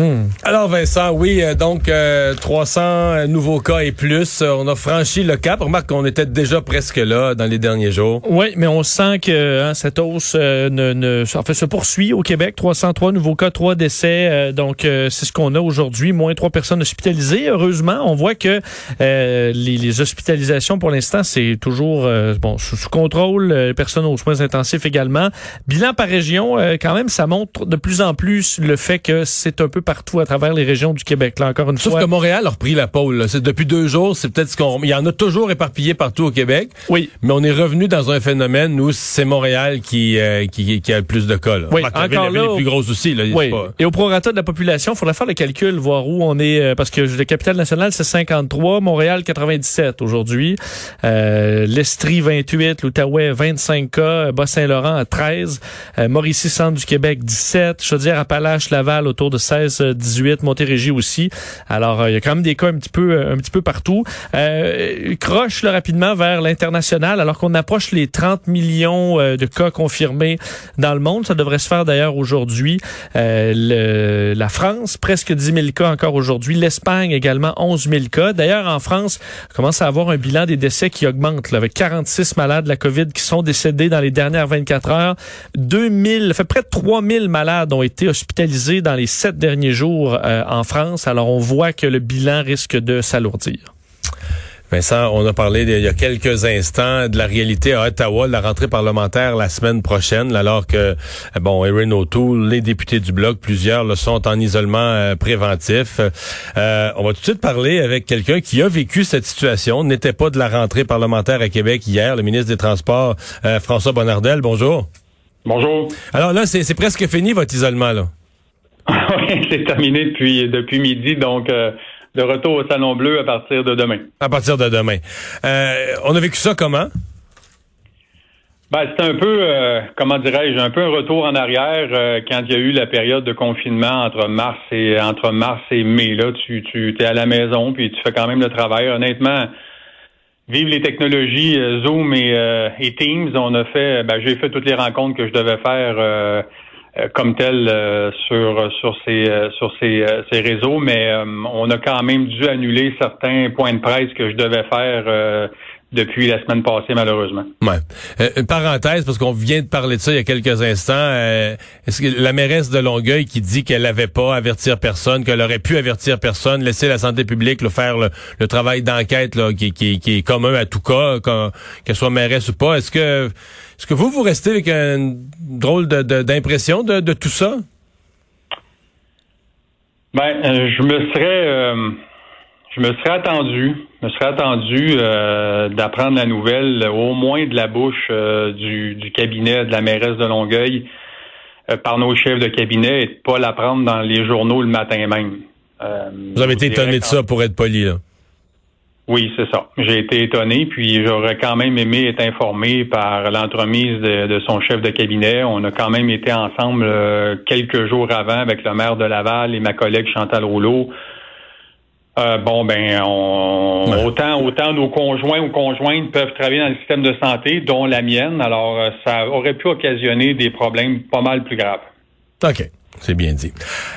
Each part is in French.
Hmm. Alors Vincent, oui, euh, donc 300 euh, nouveaux cas et plus. Euh, on a franchi le cap. Remarque qu'on était déjà presque là dans les derniers jours. Oui, mais on sent que hein, cette hausse ne, ne, en fait, se poursuit au Québec. 303 nouveaux cas, 3 décès. donc c'est ce qu'on a aujourd'hui. Moins 3 personnes hospitalisées. Heureusement, on voit que les, les, hospitalisations pour l'instant, c'est toujours bon sous, sous, contrôle. Les personnes aux soins intensifs également. Bilan par région, quand même, ça montre de plus en plus le fait que c'est un peu partout à travers les régions du Québec. Là, encore une Sauf fois. que Montréal a repris la pôle. C'est depuis deux jours, c'est peut-être ce qu'on. Il y en a toujours éparpillé partout au Québec. Oui. Mais on est revenu dans un phénomène où c'est Montréal qui, euh, qui, qui a le plus de cas. Là. Oui. encore là, les plus grosses aussi. Là, oui. Et au prorata de la population, il faudrait faire le calcul, voir où on est, euh, parce que le capital national c'est 53, Montréal 97 aujourd'hui, euh, l'Estrie 28, l'Outaouais 25 cas, Bas-Saint-Laurent à 13, euh, Mauricie centre du Québec 17, Chaudière-Appalaches, Laval autour de 16, 18, Montérégie aussi. Alors, euh, il y a quand même des cas un petit peu, euh, un petit peu partout. Euh, croche là, rapidement vers l'international, alors qu'on approche les 30 millions de cas confirmés dans le monde. Ça devrait se faire d'ailleurs aujourd'hui. la France, presque 10 000 cas encore aujourd'hui. L'Espagne également 11 000 cas. D'ailleurs, en France, on commence à avoir un bilan des décès qui augmente, avec 46 malades de la COVID qui sont décédés dans les dernières 24 heures. 2000, fait près de 3000 malades ont été hospitalisés dans les sept derniers jours euh, en France. Alors, on voit que le bilan risque de s'alourdir. Vincent, on a parlé il y a quelques instants de la réalité à Ottawa, de la rentrée parlementaire la semaine prochaine, alors que, bon, Erin O'Toole, les députés du Bloc, plusieurs le sont en isolement euh, préventif. Euh, on va tout de suite parler avec quelqu'un qui a vécu cette situation, n'était pas de la rentrée parlementaire à Québec hier, le ministre des Transports, François Bonnardel. Bonjour. Bonjour. Alors là, c'est presque fini votre isolement, là. oui, c'est terminé depuis, depuis midi, donc euh, de retour au Salon Bleu à partir de demain. À partir de demain. Euh, on a vécu ça comment? Ben, c'est un peu, euh, comment dirais-je, un peu un retour en arrière quand il y a eu la période de confinement entre mars et entre mars et mai. Là, tu, tu es à la maison puis tu fais quand même le travail. Honnêtement, vive les technologies Zoom et, Teams. On a fait, ben, j'ai fait toutes les rencontres que je devais faire euh, comme tel euh, sur sur ces euh, sur ces, ces réseaux, mais on a quand même dû annuler certains points de presse que je devais faire depuis la semaine passée, malheureusement. Ouais. une parenthèse, parce qu'on vient de parler de ça il y a quelques instants. Est-ce que la mairesse de Longueuil qui dit qu'elle n'avait pas avertir personne, qu'elle aurait pu avertir personne, laisser la santé publique le faire le, travail d'enquête qui, qui, qui, est commun à tout cas, qu'elle soit mairesse ou pas. Est-ce que est-ce que vous, vous restez avec une drôle d'impression de, de, tout ça? Ben, euh, je me serais, euh, je me serais attendu, me serais attendu euh, d'apprendre la nouvelle, au moins de la bouche du, du, cabinet de la mairesse de Longueuil par nos chefs de cabinet et de pas l'apprendre dans les journaux le matin même. vous avez été étonné de ça, pour être poli, là. Oui, c'est ça. J'ai été étonné, puis j'aurais quand même aimé être informé par l'entremise de, son chef de cabinet. On a quand même été ensemble euh, quelques jours avant avec le maire de Laval et ma collègue Chantal Rouleau. Euh, bon, ben, on, autant, autant nos conjoints ou conjointes peuvent travailler dans le système de santé, dont la mienne. Alors, euh, ça aurait pu occasionner des problèmes pas mal plus graves. OK. C'est bien dit.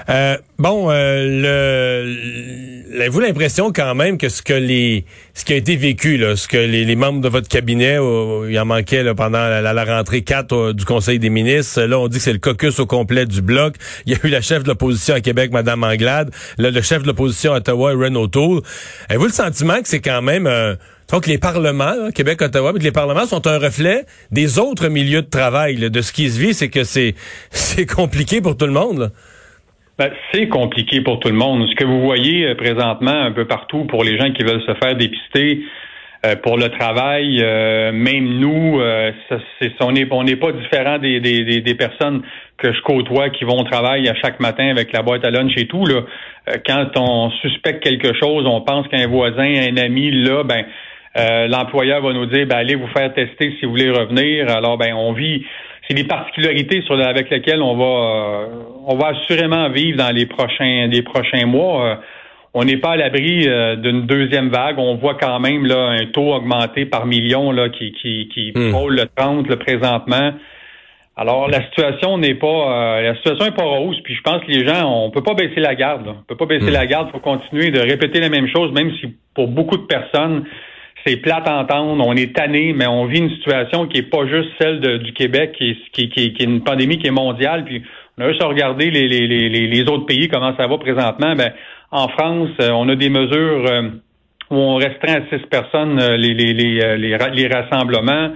Euh, bon, euh, le, avez-vous l'impression quand même que ce que les, ce qui a été vécu, là, ce que les, membres de votre cabinet, il en manquait là, pendant la, rentrée 4 du Conseil des ministres. Là, on dit que c'est le caucus au complet du bloc. Il y a eu la chef de l'opposition à Québec, Madame Anglade, là, le chef de l'opposition à Ottawa, Renault Tool. Avez-vous le sentiment que c'est quand même euh, donc les parlements, Québec, Ottawa, les parlements sont un reflet des autres milieux de travail. de ce qui se vit, c'est que c'est c'est compliqué pour tout le monde. Ben, c'est compliqué pour tout le monde. Ce que vous voyez euh, présentement un peu partout pour les gens qui veulent se faire dépister euh, pour le travail, euh, même nous, on n'est on n'est pas différent des, des, des, personnes que je côtoie qui vont au travail à chaque matin avec la boîte à lunch et tout. Là. quand on suspecte quelque chose, on pense qu'un voisin, un ami, là, ben euh, l'employeur va nous dire ben, allez vous faire tester si vous voulez revenir. Alors ben on vit c'est des particularités sur avec lesquelles on va euh, on va assurément vivre dans les prochains les prochains mois. Euh, on n'est pas à l'abri d'une deuxième vague. On voit quand même là un taux augmenté par million là qui qui qui hmm. frôle le 30 le présentement. Alors la situation n'est pas euh, la situation est pas rose, puis je pense que les gens on peut pas baisser la garde. Là. On peut pas baisser Mm. la garde, faut continuer de répéter la même chose, même si pour beaucoup de personnes c'est plate à entendre, on est tanné, mais on vit une situation qui est pas juste celle du Québec, qui est, qui, est une pandémie qui est mondiale. Puis on a juste à regarder les, les, les, les- autres pays comment ça va présentement. Ben en France, euh, on a des mesures euh, où on restreint à six personnes euh, les, les, les, les, ra- les rassemblements.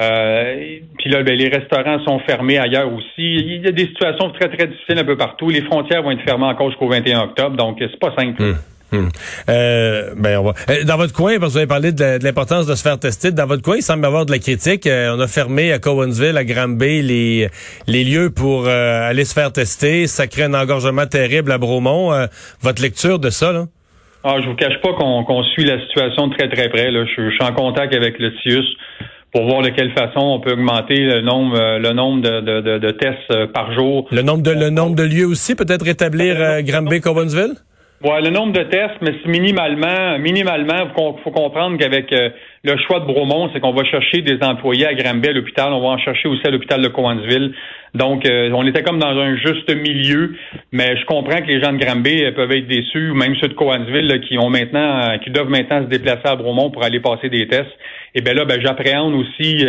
Euh, puis là, ben, les restaurants sont fermés ailleurs aussi. Il y a des situations très, très difficiles un peu partout. Les frontières vont être fermées encore jusqu'au 21 octobre, donc c'est pas simple. Hum, hum. Euh, ben on va. euh, Dans votre coin, parce que vous avez parlé de, l'importance de se faire tester, dans votre coin, il semble y avoir de la critique. Euh, on a fermé à Cowansville, à Granby, les, les lieux pour euh, aller se faire tester. Ça crée un engorgement terrible à Bromont. Votre lecture de ça, là? Ah, je vous cache pas qu'on suit la situation de très très près. Là. Je, je suis en contact avec le CIUS pour voir de quelle façon on peut augmenter le nombre, le nombre de, de, de, de tests par jour. Le nombre de, le nombre de lieux aussi, peut-être rétablir Granby, Cowansville? Ouais, le nombre de tests, mais c'est minimalement, minimalement, faut, faut comprendre qu'avec euh, le choix de Bromont, c'est qu'on va chercher des employés à Granby à l'hôpital, on va en chercher aussi à l'hôpital de Cowansville. Donc, euh, on était comme dans un juste milieu, mais je comprends que les gens de Granby euh, peuvent être déçus, ou même ceux de Cowansville là, qui ont maintenant, qui doivent maintenant se déplacer à Bromont pour aller passer des tests. Et ben là, ben j'appréhende aussi.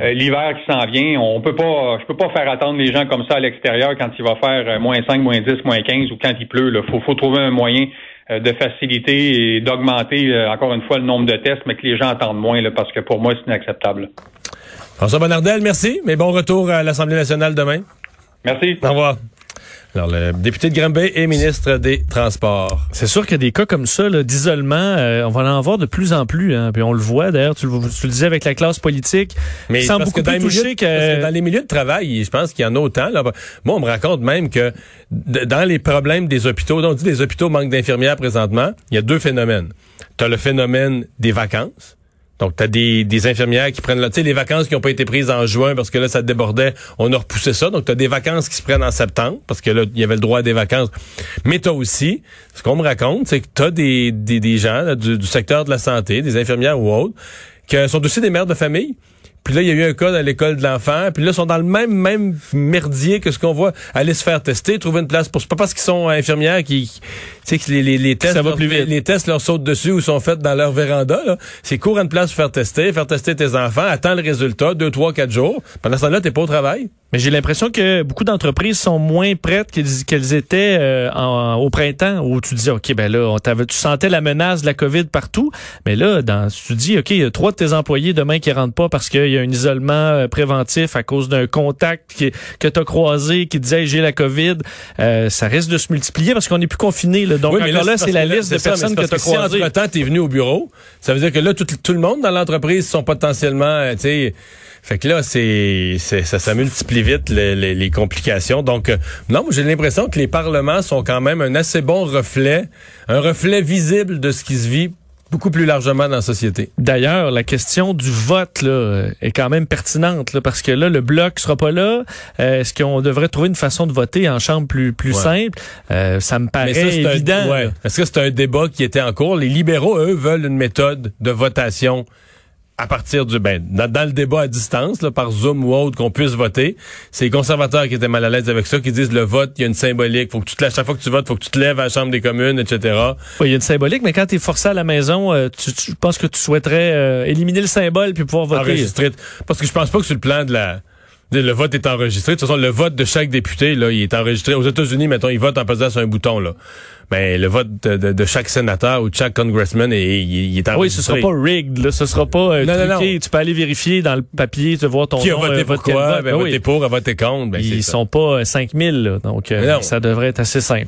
Euh, l'hiver qui s'en vient, on peut pas, je peux pas faire attendre les gens comme ça à l'extérieur quand il va faire euh, moins 5, moins 10, moins 15 ou quand il pleut. Il faut, faut trouver un moyen euh, de faciliter et d'augmenter encore une fois le nombre de tests, mais que les gens attendent moins là, parce que pour moi, c'est inacceptable. François Bonnardel, merci. Mais bon retour à l'Assemblée nationale demain. Merci. Au revoir. Alors, le député de Granby et ministre des Transports. C'est sûr qu'il y a des cas comme ça d'isolement, euh, on va en avoir de plus en plus. Hein, puis on le voit d'ailleurs, tu, le- tu le disais avec la classe politique. Mais parce beaucoup que dans plus les, milieux, parce que que... dans les milieux de travail, je pense qu'il y en a autant. Là. Moi, on me raconte même que dans les problèmes des hôpitaux, on dit les hôpitaux manquent d'infirmières présentement, il y a deux phénomènes. Tu as le phénomène des vacances. Donc, tu as des, des infirmières qui prennent, tu sais, les vacances qui n'ont pas été prises en juin parce que là, ça débordait, on a repoussé ça. Donc, tu as des vacances qui se prennent en septembre parce que là, il y avait le droit à des vacances. Mais tu aussi, ce qu'on me raconte, c'est que tu as des, des, des gens du secteur de la santé, des infirmières ou autres, qui sont aussi des mères de famille. Puis là, il y a eu un cas dans l'école de l'enfant. Puis là, ils sont dans le même même merdier que ce qu'on voit. Aller se faire tester, trouver une place pour. C'est pas parce qu'ils sont infirmières qui, tu sais, que les, les, les tests, Ça va leur- plus vite. les tests leur sautent dessus ou sont faits dans leur véranda. C'est cours à une place pour faire tester, faire tester tes enfants, attends le résultat, deux, trois, quatre jours. Pendant ce temps-là, t'es pas au travail. Mais j'ai l'impression que beaucoup d'entreprises sont moins prêtes qu'elles qu'elles étaient euh, en- au printemps, où tu disais, OK, ben là, on tu sentais la menace de la COVID partout. Mais là, dans, tu dis, OK, il y a trois de tes employés demain qui rentrent pas parce qu'il y a un isolement euh, préventif à cause d'un contact qui- que tu as croisé qui disait, j'ai la COVID. Euh, ça risque de se multiplier parce qu'on n'est plus confiné. Donc, Oui, mais encore là, c'est la liste de ça, personnes que tu as si croisées. entre-temps, t'es venu au bureau, ça veut dire que là, tout, tout le monde dans l'entreprise sont potentiellement, euh, tu sais... Fait que là, c'est, ça, ça multiplie vite les, les- les complications. Donc, euh, non, j'ai l'impression que les parlements sont quand même un assez bon reflet, un reflet visible de ce qui se vit beaucoup plus largement dans la société. D'ailleurs, la question du vote là, est quand même pertinente là, parce que là, le bloc sera pas là. Euh, Est-ce qu'on devrait trouver une façon de voter en chambre plus plus Ouais. simple? Euh, Ça me paraît ça, évident. ouais. Est-ce que c'est un débat qui était en cours? Les libéraux, eux, veulent une méthode de votation à partir du ben dans, dans le débat à distance là, par Zoom ou autre qu'on puisse voter. C'est les conservateurs qui étaient mal à l'aise avec ça, qui disent le vote, il y a une symbolique, faut que tu te lèves chaque fois que tu votes, faut que tu te lèves à la chambre des communes, etc. Ouais, Il y a une symbolique, mais quand tu es forcé à la maison, euh, tu, tu je pense que tu souhaiterais euh, éliminer le symbole puis pouvoir voter. Enregistré. Parce que je pense pas que sur le plan de la le vote est enregistré. De toute façon, le vote de chaque député, là, il est enregistré. Aux États-Unis, mettons, ils votent en pesant sur un bouton, là. Mais le vote de, de- de chaque sénateur ou de chaque congressman, est, il, il est Ah Oui, ce enregistré. sera pas rigged, là. ce sera pas euh, Non, non, truqué. non. Tu peux aller vérifier dans le papier, tu voir ton Qui a nom, voté euh, pour vote quoi? vote. Ben, Ben voté oui. pour, a voté contre. Ben, Ils ça. sont pas euh, 5000, là. donc euh, Mais non. ça devrait être assez simple.